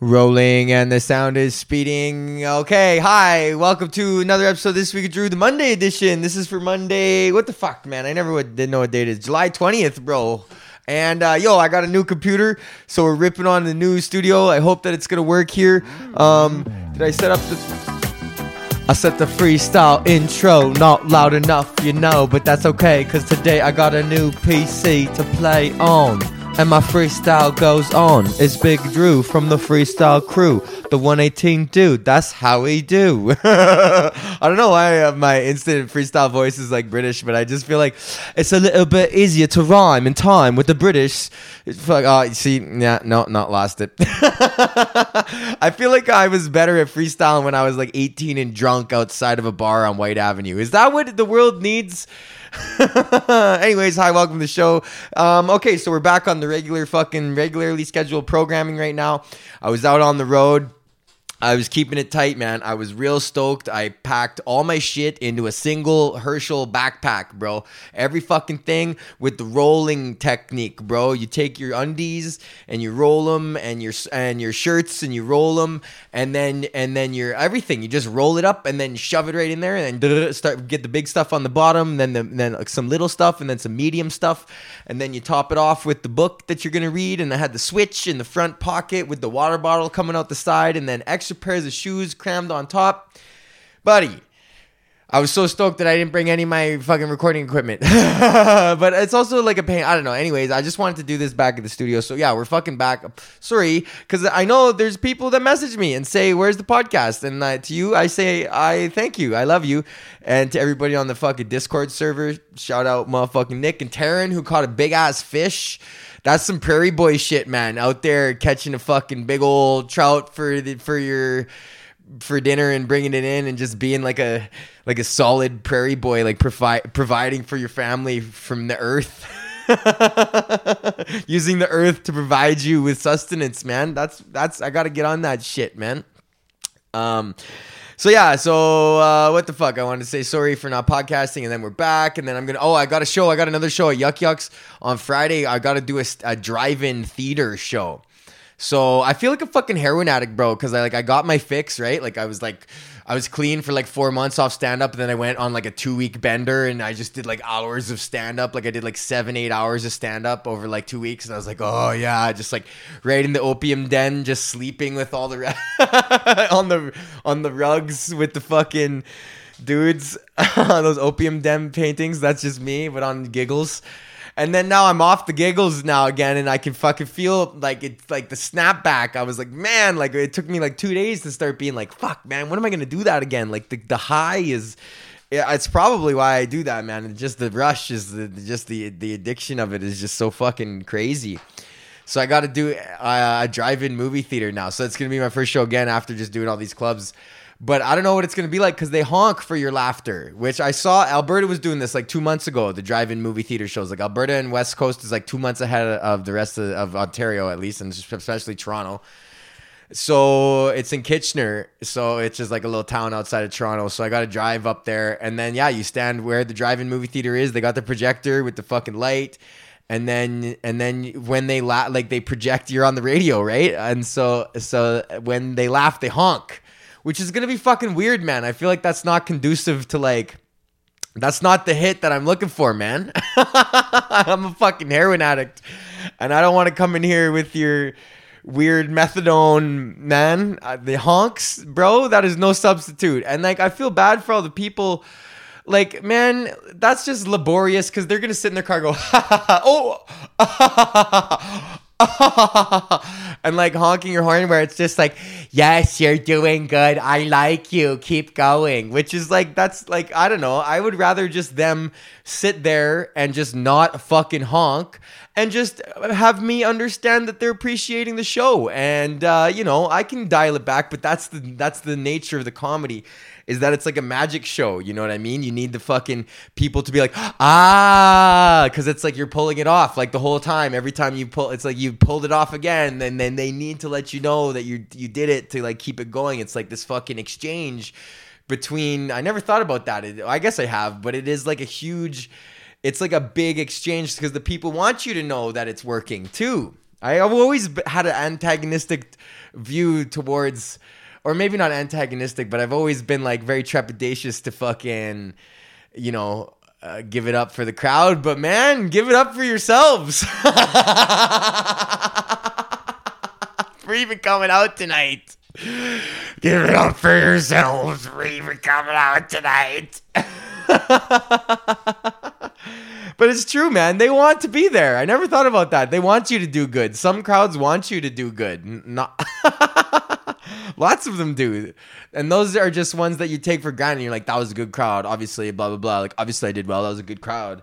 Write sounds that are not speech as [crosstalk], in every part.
Rolling and the sound is speeding. Okay, hi, welcome to another episode this week of Drew, the Monday edition. This is for Monday. What the fuck, man? I never would, didn't know what date it is. July 20th, bro. And uh, yo, I got a new computer, so we're ripping on the new studio. I hope that it's gonna work here. Um, did I set up the? I set the freestyle intro, not loud enough, you know, but that's okay, cause today I got a new PC to play on. And my freestyle goes on. It's Big Drew from the freestyle crew. The 118 dude, that's how we do. [laughs] I don't know why uh, my instant freestyle voice is like British, but I just feel like it's a little bit easier to rhyme in time with the British. It's like, oh, see, yeah, no, not lost it. [laughs] I feel like I was better at freestyling when I was like 18 and drunk outside of a bar on Whyte Avenue. Is that what the world needs? [laughs] Anyways, hi, welcome to the show. Um, okay, so we're back on the regular fucking regularly scheduled programming right now. I was out on the road I was keeping it tight, man. I was real stoked. I packed all my shit into a single Herschel backpack, bro. Every fucking thing with the rolling technique, bro. You take your undies and you roll them, and your and your shirts and you roll them, and then and then your everything. You just roll it up and then shove it right in there, and then start get the big stuff on the bottom, then the, then like some little stuff, and then some medium stuff, and then you top it off with the book that you're gonna read. And I had the switch in the front pocket with the water bottle coming out the side, and then extra extra pairs of shoes crammed on top. Buddy, I was so stoked that I didn't bring any of my fucking recording equipment. [laughs] but it's also like a pain. I don't know. Anyways, I just wanted to do this back at the studio. So yeah, we're fucking back. Sorry, because I know there's people that message me and say, "Where's the podcast?" And uh, to you, I say, "I thank you. I love you." And to everybody on the fucking Discord server, shout out motherfucking Nick and Taryn who caught a big ass fish. That's some prairie boy shit, man. Out there catching a fucking big old trout for the, for your for dinner and bringing it in and just being like a like a solid prairie boy, like provide providing for your family from the earth. [laughs] Using the earth to provide you with sustenance, man. That's that's I gotta get on that shit, man. Um so yeah, so uh, what the fuck? I wanted to say sorry for not podcasting, and then we're back, and then I'm gonna. Oh, I got a show. I got another show at Yuk Yuk's on Friday. I got to do a, a drive-in theater show. So I feel like a fucking heroin addict, bro, because I like I got my fix right. Like I was like I was clean for like four months off stand up, and then I went on like a two week bender, and I just did like hours of stand up. Like I did like seven, eight hours of stand up over like two weeks, and I was like, oh yeah, just like right in the opium den, just sleeping with all the [laughs] on the on the rugs with the fucking dudes [laughs] those opium den paintings. That's just me, but on giggles. And then now I'm off the giggles now again, and I can fucking feel like it's like the snapback. I was like, man, like it took me like two days to start being like, fuck, man, when am I gonna do that again? Like the the high is. Yeah, it's probably why I do that, man. just the rush is the just the the addiction of it is just so fucking crazy. So I got to do uh, a, a drive-in movie theater now. So it's gonna be my first show again after just doing all these clubs. But I don't know what it's gonna be like because they honk for your laughter, which I saw Alberta was doing this like two months ago. The drive-in movie theater shows, like Alberta and West Coast, is like two months ahead of the rest of, of Ontario at least, and especially Toronto. So it's in Kitchener. So it's just like a little town outside of Toronto. So I got to drive up there. And then, yeah, you stand where the drive in movie theater is. They got the projector with the fucking light. And then, and then when they laugh, like they project, you're on the radio, right? And so, so when they laugh, they honk which is gonna be fucking weird, man. I feel like that's not conducive to like. That's not the hit that I'm looking for, man. [laughs] I'm a fucking heroin addict, and I don't want to come in here with your weird methadone, man. Uh, the honks, bro. That is no substitute. And like, I feel bad for all the people like man that's just laborious because they're gonna sit in their car go oh [laughs] and like honking your horn where it's just like, yes, you're doing good. I like you. Keep going. Which is like, that's like, I don't know. I would rather just them sit there and just not fucking honk and just have me understand that they're appreciating the show. And, uh, you know, I can dial it back, but that's the, that's the nature of the comedy is that it's like a magic show. You know what I mean? You need the fucking people to be like, ah, because it's like you're pulling it off like the whole time. Every time you pull, it's like you pulled it off again, and then they need to let you know that you you did it to like keep it going. It's like this fucking exchange between. I never thought about that. I guess I have, but it is like a huge. It's like a big exchange because the people want you to know that it's working too I've always had an antagonistic view towards, or maybe not antagonistic, but I've always been like very trepidatious to fucking, you know, uh, give it up for the crowd. But man, give it up for yourselves [laughs] for even coming out tonight. Give it up for yourselves for even coming out tonight. [laughs] but it's true, man. They want to be there. I never thought about that. They want you to do good. Some crowds want you to do good. Not [laughs] lots of them do. And those are just ones that you take for granted. You're like, that was a good crowd. Obviously, blah blah blah. Like, obviously, I did well. That was a good crowd.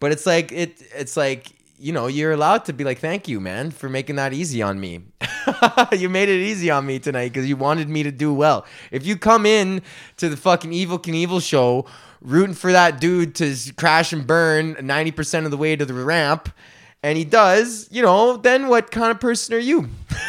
But it's like it. It's like you know, you're allowed to be like, thank you, man, for making that easy on me. [laughs] you made it easy on me tonight because you wanted me to do well. If you come in to the fucking Evel Knievel show rooting for that dude to crash and burn 90% of the way to the ramp, and he does, you know, then what kind of person are you? [laughs]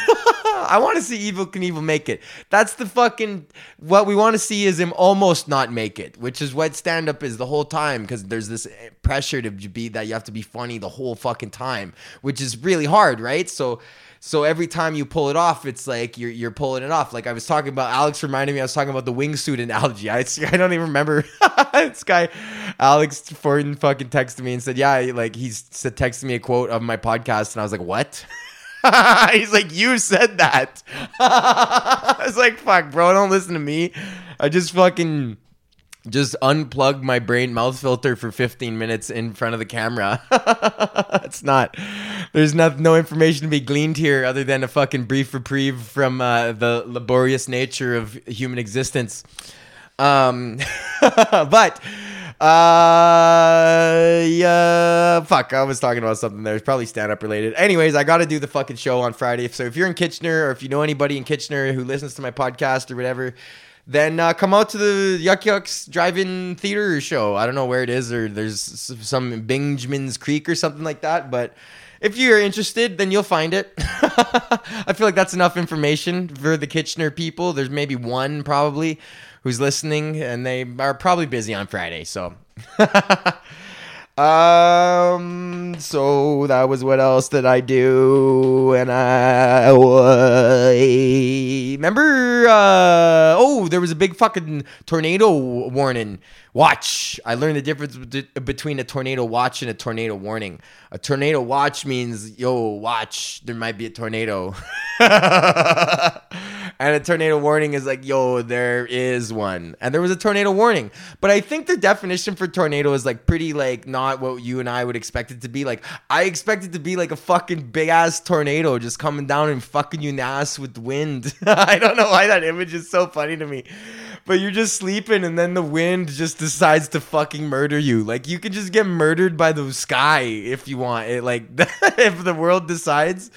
I want to see Evel Knievel make it. That's the fucking what we want to see is him almost not make it, which is what stand up is the whole time because there's this eh, pressure to be that you have to be funny the whole fucking time, which is really hard, right? So so every time you pull it off, it's like you're you're pulling it off. Like I was talking about, Alex reminded me I was talking about the wingsuit analogy. I [laughs] I don't even remember [laughs] this guy, Alex Fortin, fucking texted me and said, yeah, like he's texted me a quote of my podcast, and I was like, what? [laughs] [laughs] He's like, you said that. [laughs] I was like, fuck, bro, don't listen to me. I just fucking just unplugged my brain mouth filter for 15 minutes in front of the camera. [laughs] it's not. There's not no information to be gleaned here other than a fucking brief reprieve from uh, the laborious nature of human existence. Um, but uh, yeah, fuck. I was talking about something there. It's probably stand up related. Anyways, I got to do the fucking show on Friday. So if you're in Kitchener or if you know anybody in Kitchener who listens to my podcast or whatever, then uh, come out to the Yuk Yuk's Drive-In Theater show. I don't know where it is, or there's some in Benjamin's Creek or something like that. But if you're interested, then you'll find it. [laughs] I feel like that's enough information for the Kitchener people. There's maybe one probably who's listening, and they are probably busy on Friday. So. [laughs] Um. So that was what else did I do? And I remember. Uh, oh, there was a big fucking tornado warning. Watch. I learned the difference between a tornado watch and a tornado warning. A tornado watch means, yo, watch. There might be a tornado. [laughs] and a tornado warning is like, yo, there is one. And there was a tornado warning. But I think the definition for tornado is like pretty like not what you and I would expect it to be. Like I expect it to be like a fucking big ass tornado just coming down and fucking you in the ass with wind. [laughs] I don't know why that image is so funny to me. But you're just sleeping and then the wind just decides to fucking murder you. Like you could just get murdered by the sky if you want. It like [laughs] if the world decides.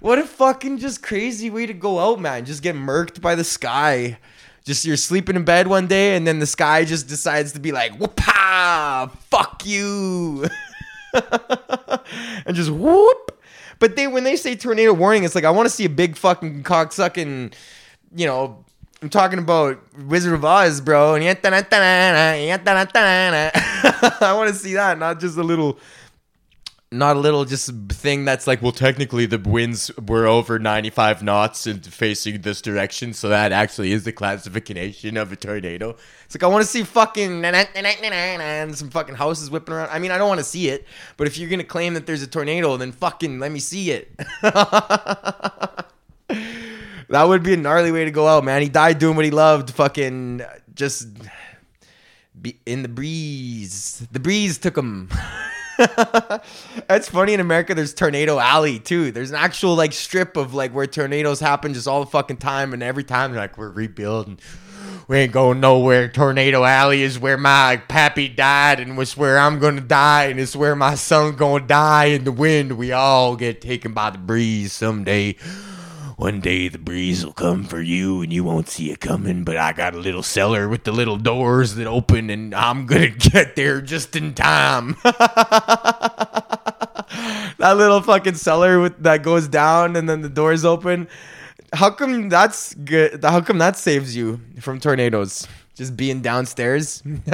What a fucking just crazy way to go out, man. Just get murked by the sky. Just you're sleeping in bed one day and then the sky just decides to be like, whoop fuck you. [laughs] and just whoop. But they when they say tornado warning, it's like I want to see a big fucking cocksucking, you know, I'm talking about Wizard of Oz, bro. [laughs] I want to see that, not just a little not a little just thing that's like, well, technically the winds were over 95 knots and facing this direction, so that actually is the classification of a tornado. It's like I want to see fucking and some fucking houses whipping around. I mean, I don't want to see it, but if you're gonna claim that there's a tornado, then fucking let me see it. [laughs] that would be a gnarly way to go out, man. He died doing what he loved, fucking uh, just be in the breeze. The breeze took him. [laughs] [laughs] That's funny in America. There's Tornado Alley too. There's an actual like strip of like where tornadoes happen just all the fucking time, and every time like, "We're rebuilding. We ain't going nowhere." Tornado Alley is where my pappy died, and it's where I'm gonna die, and it's where my son gonna die in the wind. We all get taken by the breeze someday. One day the breeze will come for you and you won't see it coming, but I got a little cellar with the little doors that open and I'm gonna [laughs] get there just in time. [laughs] that little fucking cellar with that goes down and then the doors open. How come that's good? How come that saves you from tornadoes? Just being downstairs. [laughs]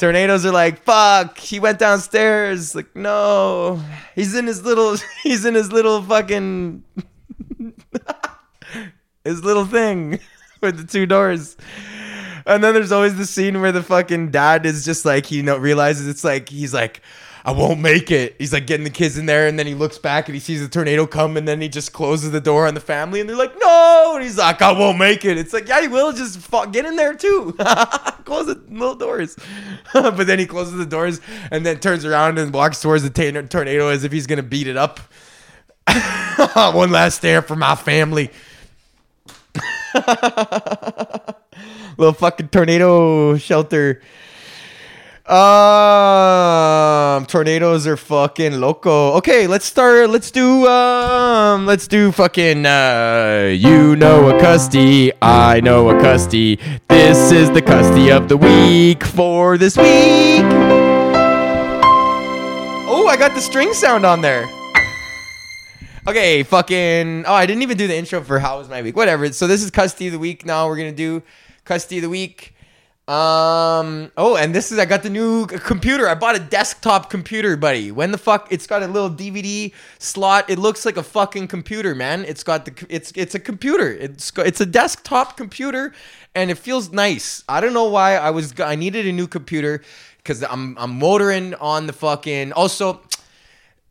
tornadoes are like, fuck, he went downstairs. Like, no. He's in his little [laughs] he's in his little fucking [laughs] his little thing [laughs] with the two doors. And then there's always the scene where the fucking dad is just like he know realizes it's like he's like I won't make it. He's like getting the kids in there, and then he looks back and he sees the tornado come, and then he just closes the door on the family, and they're like, "No!" And he's like, "I won't make it." It's like, yeah, he will. Just fuck, get in there too. [laughs] Close the little doors. [laughs] but then he closes the doors and then turns around and walks towards the t- tornado as if he's gonna beat it up. [laughs] One last stare for my family. little fucking tornado shelter. Um, tornadoes are fucking loco. Okay, let's start. Let's do. Um, let's do fucking. Uh, you know a custy. I know a custy. This is the custy of the week for this week. Oh, I got the string sound on there. Okay, fucking. Oh, I didn't even do the intro for how was my week. Whatever. So this is custy of the week. Now we're gonna do custy of the week. Um. Oh, and this is I got the new computer. I bought a desktop computer, buddy. When the fuck? It's got a little DVD slot. It looks like a fucking computer, man. It's got the. It's it's a computer. It's it's a desktop computer, and it feels nice. I don't know why I was. I needed a new computer because I'm I'm motoring on the fucking. Also,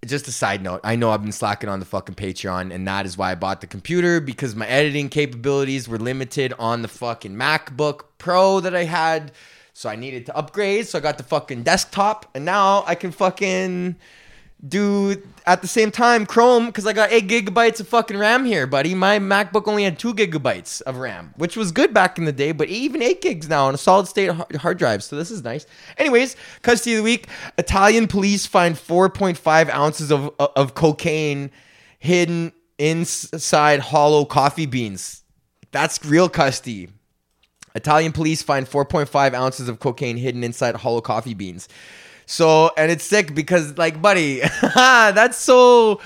just a side note, I know I've been slacking on the fucking Patreon, and that is why I bought the computer because my editing capabilities were limited on the fucking MacBook Pro that I had. So I needed to upgrade. So I got the fucking desktop, and now I can fucking do at the same time Chrome because I got eight gigabytes of fucking RAM here, buddy. My MacBook only had two gigabytes of RAM, which was good back in the day, but even eight gigs now on a solid state hard drive. So this is nice. Anyways, custody of the week: Italian police find 4.5 ounces of uh, of cocaine hidden inside hollow coffee beans. That's real custody. Italian police find 4.5 ounces of cocaine hidden inside hollow coffee beans. So, and it's sick because, like, buddy, [laughs] that's so.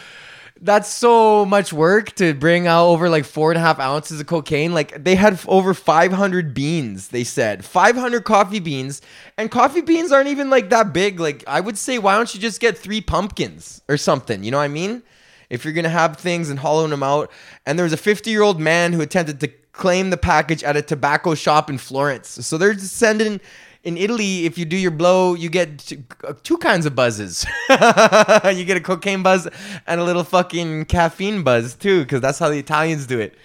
That's so much work to bring out over like four and a half ounces of cocaine. Like they had over 500 beans, they said 500 coffee beans, and coffee beans aren't even like that big. Like I would say, why don't you just get three pumpkins or something? You know what I mean? If you're gonna have things and hollowing them out. And there was a 50 year old man who attempted to claim the package at a tobacco shop in Florence. So they're sending in Italy, if you do your blow, you get two, two kinds of buzzes. [laughs] you get a cocaine buzz and a little fucking caffeine buzz too, because that's how the Italians do it.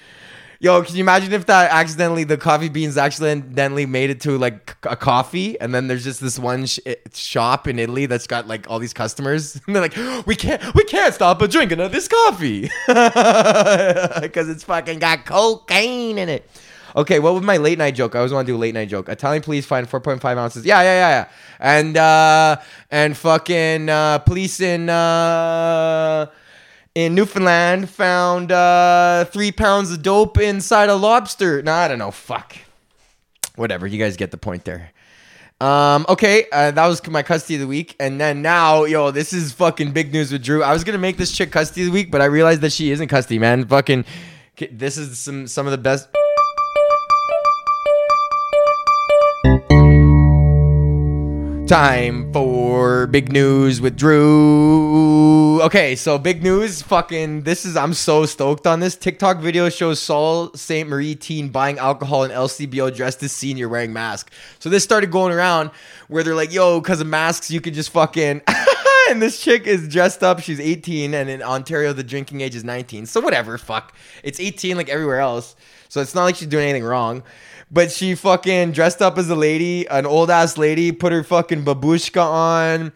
Yo, can you imagine if that accidentally the coffee beans accidentally made it to like a coffee, and then there's just this one sh- eh, shop in Italy that's got like all these customers, [laughs] and they're like, we can't, we can't stop but drinking of this coffee [laughs] because it's fucking got cocaine in it. Okay, what was my late night joke? I always want to do a late night joke. Italian police find 4.5 ounces. Yeah, yeah, yeah, yeah. And uh and fucking uh police in uh in Newfoundland found uh three pounds of dope inside a lobster. No, I don't know. Fuck. Whatever. You guys get the point there. Um, okay, uh, that was my custody of the week, and then now, yo, this is fucking big news with Drew. I was gonna make this chick custody of the week, but I realized that she isn't custody, man. Fucking, this is some some of the best. Time for big news with Drew. Okay, so big news. Fucking, this is, I'm so stoked on this. TikTok video shows Saul St. Marie teen buying alcohol in LCBO dressed as senior wearing mask. So this started going around where they're like, yo, because of masks, you could just fucking. [laughs] [laughs] and this chick is dressed up. She's 18, and in Ontario, the drinking age is 19. So whatever, fuck. It's 18 like everywhere else. So it's not like she's doing anything wrong. But she fucking dressed up as a lady, an old ass lady, put her fucking babushka on,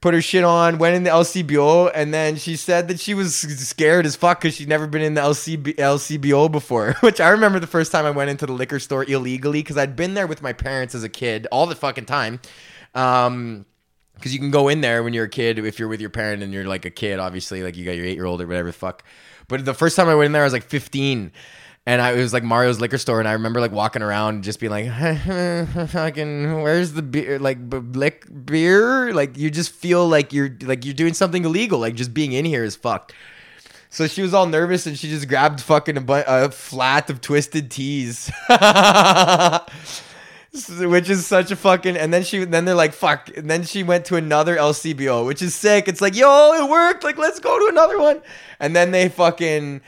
put her shit on, went in the LCBO, and then she said that she was scared as fuck because she'd never been in the LCB, LCBO before. [laughs] Which I remember the first time I went into the liquor store illegally because I'd been there with my parents as a kid all the fucking time. Um, because you can go in there when you're a kid if you're with your parent and you're like a kid obviously like you got your eight year old or whatever the fuck but the first time i went in there i was like 15 and I it was like Mario's liquor store, and I remember like walking around and just being like, [laughs] "Fucking, where's the beer? Like, b- lick beer? Like, you just feel like you're like you're doing something illegal. Like, just being in here is fucked." So she was all nervous, and she just grabbed fucking a, bu- a flat of twisted teas. [laughs] [laughs] which is such a fucking. And then she, then they're like, fuck. And then she went to another LCBO, which is sick. It's like, yo, it worked. Like, let's go to another one. And then they fucking.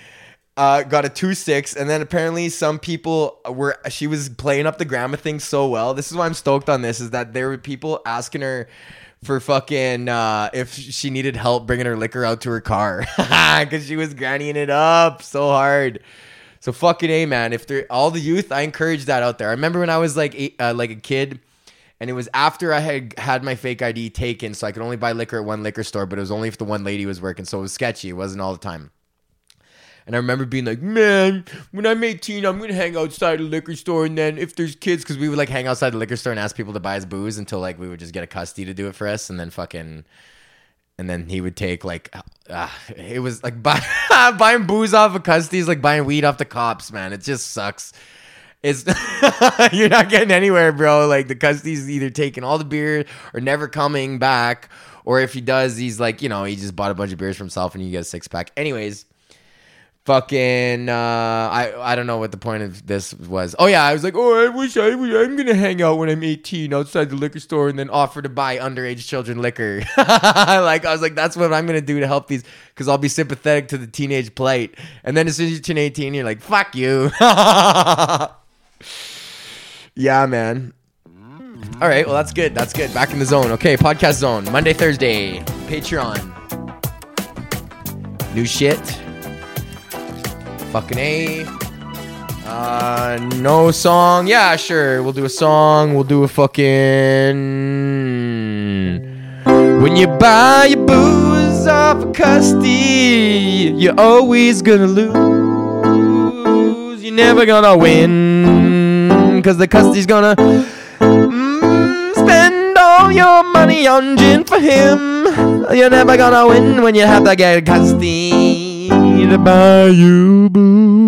Uh, got a two six, and then apparently some people were. She was playing up the grandma thing so well. This is why I'm stoked on this. Is that there were people asking her for fucking uh, if she needed help bringing her liquor out to her car [laughs] because she was grannying it up so hard. So fucking a man. If they're all the youth, I encourage that out there. I remember when I was like eight, uh, like a kid, and it was after I had had my fake ID taken, so I could only buy liquor at one liquor store, but it was only if the one lady was working, so it was sketchy. It wasn't all the time. And I remember being like, man, when I'm 18, I'm gonna hang outside a liquor store, and then if there's kids, because we would like hang outside the liquor store and ask people to buy us booze until like we would just get a custody to do it for us, and then fucking, and then he would take like, uh, it was like [laughs] buy, buying booze off of custody is like buying weed off the cops, man. It just sucks. It's [laughs] you're not getting anywhere, bro. Like the custody's either taking all the beer or never coming back, or if he does, he's like, you know, he just bought a bunch of beers for himself and you get a six pack. Anyways fucking uh, I I don't know what the point of this was. Oh yeah, I was like, oh, I wish I I'm gonna hang out when I'm 18 outside the liquor store and then offer to buy underage children liquor. [laughs] like I was like, that's what I'm gonna do to help these because I'll be sympathetic to the teenage plight. And then as soon as you turn 18, you're like, fuck you. [laughs] yeah, man. All right, well that's good. That's good. Back in the zone. Okay, podcast zone. Monday, Thursday. Patreon. New shit Fucking A. Uh, no song. Yeah, sure. We'll do a song. We'll do a fucking. When you buy your booze off a custody, you're always gonna lose. You're never gonna win. Cause the custody's gonna mm, spend all your money on gin for him. You're never gonna win when you have that to get custody to buy you booze.